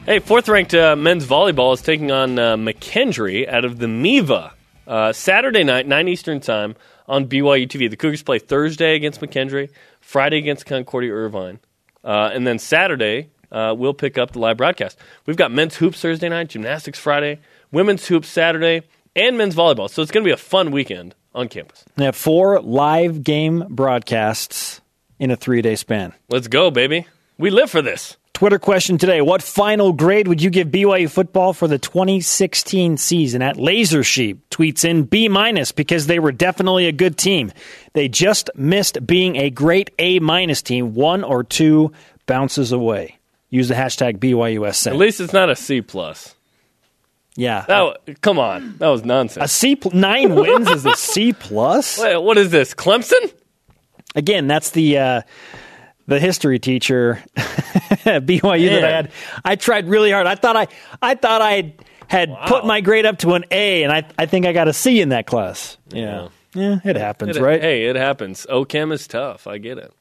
Hey, fourth ranked uh, men's volleyball is taking on uh, McKendree out of the MIVA uh, Saturday night, 9 Eastern Time on BYU TV. The Cougars play Thursday against McKendree, Friday against Concordia Irvine, uh, and then Saturday uh, we'll pick up the live broadcast. We've got men's hoops Thursday night, gymnastics Friday, women's hoops Saturday, and men's volleyball. So it's going to be a fun weekend on campus. They have four live game broadcasts in a three day span. Let's go, baby. We live for this. Twitter question today. What final grade would you give BYU football for the 2016 season? At Laser Sheep tweets in B minus because they were definitely a good team. They just missed being a great A minus team, one or two bounces away. Use the hashtag BYUSN. At least it's not a C plus. Yeah. That wa- come on, that was nonsense. A C pl- nine wins is a C plus. Wait, what is this? Clemson? Again, that's the uh, the history teacher at BYU that I had. I tried really hard. I thought I I thought I had put my grade up to an A, and I I think I got a C in that class. Yeah, yeah, it happens, It- right? Hey, it happens. OChem is tough. I get it.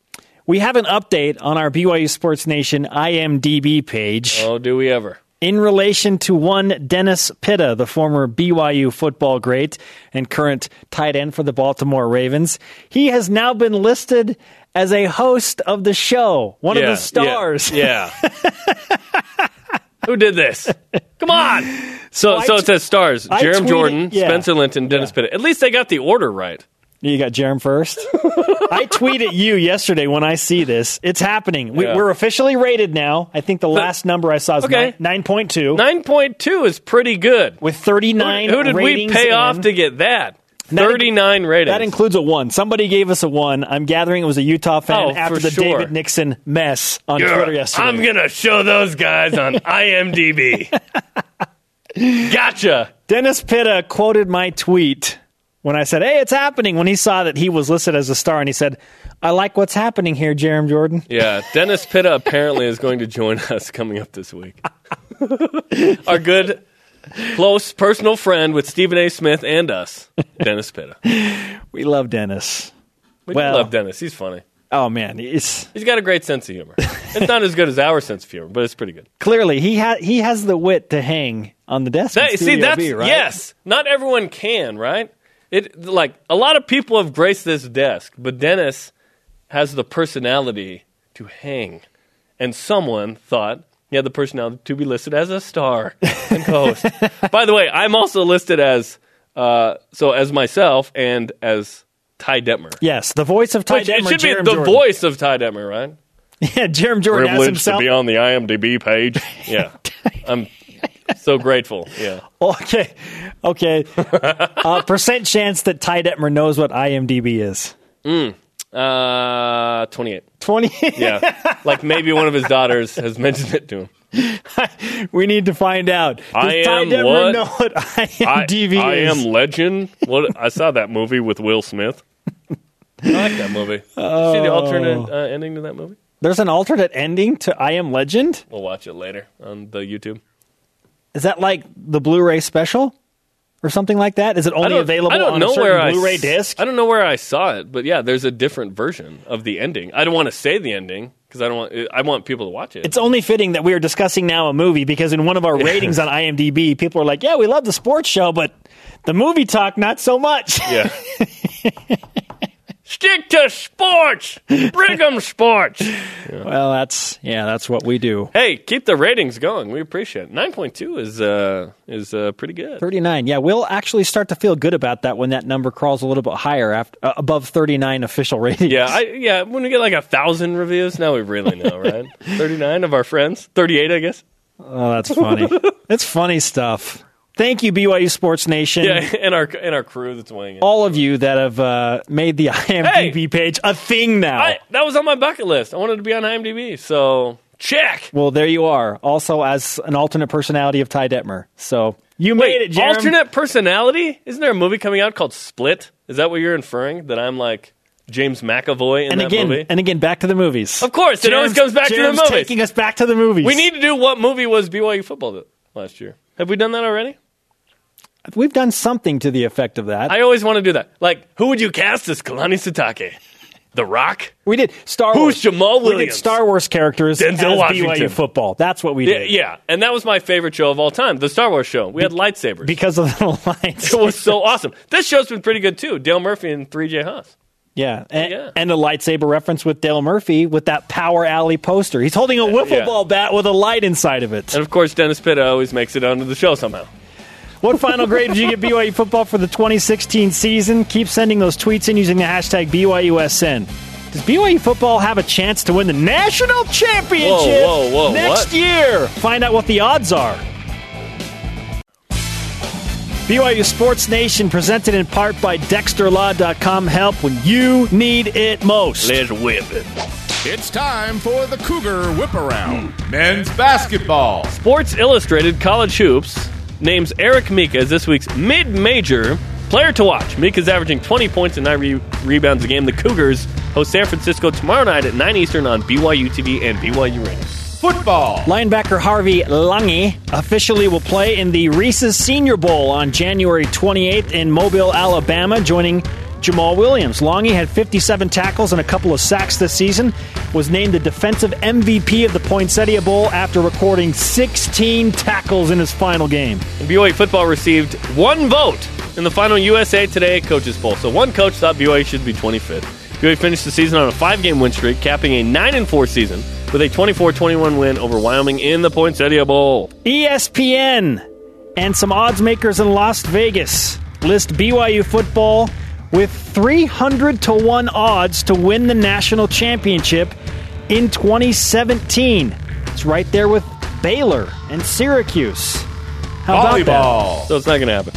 We have an update on our BYU Sports Nation IMDb page. Oh, do we ever? in relation to one Dennis Pitta, the former BYU football great and current tight end for the Baltimore Ravens. He has now been listed as a host of the show, one of the stars. Yeah. yeah. Who did this? Come on. So, I so t- it says stars: I Jarom tweeted- Jordan, yeah. Spencer Linton, Dennis Pitta. At least they got the order right. You got Jarom first. I tweeted you yesterday when I see this. It's happening. We, Yeah. We're officially rated now. I think the last number I saw is Okay. nine point two Nine point two is pretty good. with thirty nine. Who, who did we pay in. off to get that? That- Thirty nine ratings. That includes a one. Somebody gave us a one. I'm gathering it was a Utah fan Oh, after the sure. David Nixon mess on Twitter yesterday. I'm gonna show those guys on IMDb. gotcha. Dennis Pitta quoted my tweet when I said, "Hey, it's happening." When he saw that he was listed as a star, and he said, "I like what's happening here, Jarom Jordan." Yeah, Dennis Pitta apparently is going to join us coming up this week. Our good, close personal friend with Stephen A. Smith and us, Dennis Pitta. We love Dennis. We Well- love Dennis. He's funny. Oh man, it's He's got a great sense of humor. It's not as good as our sense of humor, but it's pretty good. clearly he ha- he has the wit to hang on the desk. That- see, that's B, right? yes. Not everyone can, right? It like a lot of people have graced this desk, but Dennis has the personality to hang, and someone thought he had the personality to be listed as a star and co-host. By the way, I'm also listed as uh, so as myself and as Ty Detmer. Yes, the voice of Ty Which, Detmer. it should be the Jordan. voice of Ty Detmer, right? Yeah, Jarom Jordan Privileged to himself. be on the IMDb page. Yeah, I'm so grateful. Yeah. Okay, okay. uh, percent chance that Ty Detmer knows what IMDb is. Uh, 28. Twenty. Yeah. like maybe one of his daughters has mentioned it to him. we need to find out. Does I Ty am Detmer what? know what I, IMDb I is? am legend. What I saw that movie with Will Smith. I like that movie. See the alternate uh, ending to that movie? There's an alternate ending to I Am Legend. We'll watch it later on the YouTube. Is that like the Blu-ray special or something like that? Is it I only available I on a certain I Blu-ray s- disc? I don't know where I saw it, but yeah, there's a different version of the ending. I don't want to say the ending because I don't want. I want people to watch it. It's only fitting that we are discussing now a movie because in one of our ratings on IMDb, people are like, "Yeah, we love the sports show, but the movie talk not so much." yeah. Stick to sports. Brigham sports. Well, that's yeah, that's what we do. Hey, keep the ratings going. We appreciate it. Nine point two is uh, is uh, pretty good. 39. Yeah, we'll actually start to feel good about that when that number crawls a little bit higher after uh, above 39 official ratings. Yeah, I, yeah. When we get like a thousand reviews, now we really know, right? Thirty nine of our friends, thirty eight, I guess. Oh, that's funny. it's funny stuff. Thank you, BYU Sports Nation. Yeah, and our and our crew that's weighing in. All of you that have uh, made the IMDb page a thing now. I, that was on my bucket list. I wanted to be on IMDb, so check. well, there you are. Also, as an alternate personality of Ty Detmer. So you made it, Jarom. alternate personality? Isn't there a movie coming out called Split? Is that what you're inferring? That I'm like James McAvoy in And that again, movie? and again, back to the movies. Of course, it always comes back to the movies. taking us back to the movies. we need to do what movie was BYU football last year. Have we done that already? We've done something to the effect of that. I always want to do that. Like, who would you cast as Kalani Sitake? The Rock? we did Star Who's Wars. Jamaal We did Williams? Star Wars characters Denzel as BYU Washington. football. That's what we Yeah, did. yeah, and that was my favorite show of all time, the Star Wars show. We had lightsabers. Because of the lights. it was so awesome. This show's been pretty good too. Dale Murphy and 3J Haws. Yeah. And, Yeah. and a lightsaber reference with Dale Murphy with that Power Alley poster. He's holding a wiffle Yeah. ball bat with a light inside of it. And of course, Dennis Pitta always makes it onto the show somehow. What final grade did you get BYU football for the 2016 season? Keep sending those tweets in using the hashtag BYUSN. Does BYU football have a chance to win the national championship Whoa, whoa, whoa, next what? year? Find out what the odds are. BYU Sports Nation presented in part by DexterLaw.com. Help when you need it most. Let's whip it. It's time for the Cougar Whip Around. Men's basketball. Sports Illustrated College Hoops names Eric Mika as this week's mid-major player to watch. Mika's averaging 20 points and 9 re- rebounds a game. The Cougars host San Francisco tomorrow night at 9 Eastern on BYU TV and BYU Radio. Football. Linebacker Harvey Langi officially will play in the Reese's Senior Bowl on January 28th in Mobile, Alabama, joining Jamaal Williams. Langi had 57 tackles and a couple of sacks this season, was named the defensive MVP of the Poinsettia Bowl after recording 16 tackles in his final game. And BYU football received one vote in the final USA Today Coaches Poll. So one coach thought BYU should be 25th. BYU finished the season on a five-game win streak, capping a 9-4 season with a 24-21 win over Wyoming in the Poinsettia Bowl. ESPN and some odds makers in Las Vegas list BYU football with 300 to 1 odds to win the national championship in 2017. It's right there with Baylor and Syracuse. How about that? Volleyball. So it's not going to happen.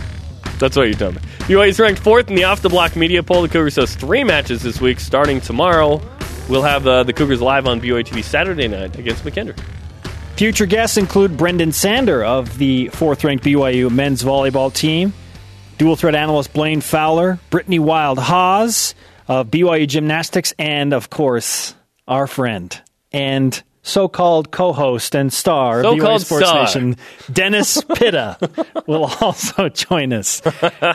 That's what you're telling me. BYU is ranked fourth in the off the block media poll. The Cougars host three matches this week, starting tomorrow. We'll have uh, the Cougars live on BYU TV Saturday night against McKendree. Future guests include Brenden Sander of the fourth ranked BYU men's volleyball team, dual threat analyst Blaine Fowler, Brittany Wild Haas of BYU Gymnastics, and of course, our friend and so called co host and star of BYU So-called Sports star. Nation, Dennis Pitta, will also join us.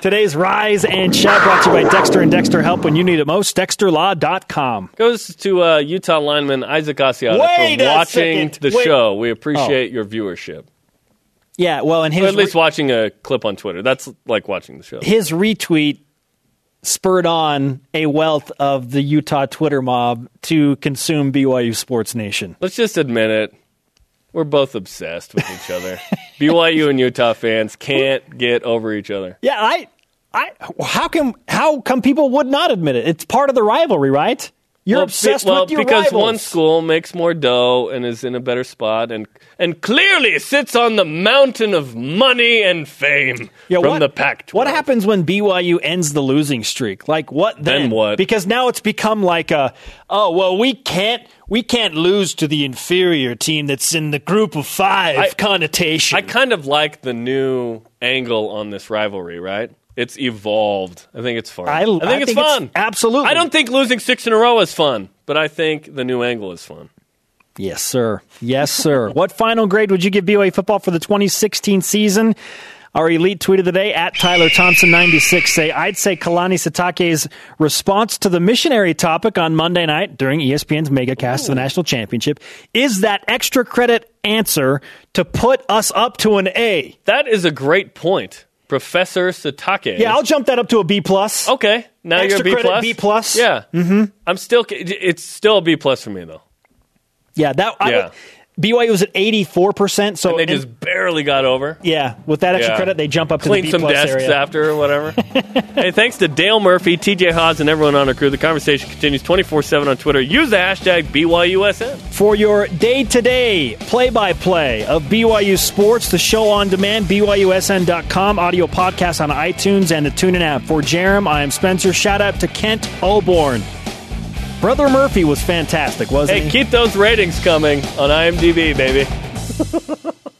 Today's Rise and Shout brought to you by Dexter and Dexter Help when you need it most. DexterLaw.com. Goes to uh, Utah lineman Isaac Asiata Wait for watching second. the Wait. show. We appreciate your viewership. Yeah, well, and his Or at least watching a clip on Twitter. That's like watching the show. his retweet spurred on a wealth of the Utah Twitter mob to consume BYU Sports Nation. Let's just admit it. We're both obsessed with each other. BYU and Utah fans can't get over each other. Yeah, I, I, how come, how come people would not admit it? It's part of the rivalry, right? You're Well, obsessed be- well, with your because rivals. one school makes more dough and is in a better spot, and and clearly sits on the mountain of money and fame Yeah, from what, the Pac-12. What happens when BYU ends the losing streak? Like what then? Then what? Because now it's become like a oh well we can't we can't lose to the inferior team that's in the group of five I- connotation. I kind of like the new angle on this rivalry. Right? It's evolved. I think it's fun. I- think I it's think it's- fun. absolutely. I don't think losing six in a row is fun, but I think the new angle is fun. Yes, sir. Yes, sir. what final grade would you give BYU football for the 2016 season? Our elite tweet of the day at Tyler Thompson 96 say I'd say Kalani Sitake's response to the missionary topic on Monday night during ESPN's megacast of the national championship is that extra credit answer to put us up to an A. That is a great point. Professor Sitake. Yeah, I'll jump that up to a B plus. Okay, now Extra you're a B credit, plus. B plus. Yeah. Mm-hmm. I'm still. It's still a B plus for me though. Yeah, that I Yeah. BYU was at eighty four percent. So And they and- just barely got over. yeah, with that extra Yeah. credit, they jump up to Clean the B some desks area. after or whatever. hey, thanks to Dale Murphy, TJ Haws, and everyone on our crew. The conversation continues 24 7 on Twitter. Use the hashtag BYUSN. For your day to day play by play of BYU sports, the show on demand, BYUSN.com, audio podcast on iTunes and the TuneIn app. For Jarom, I am Spencer. Shout out to Kent Oborn. Brother Murphy was fantastic, wasn't Hey, he? Hey, keep those ratings coming on IMDb, baby.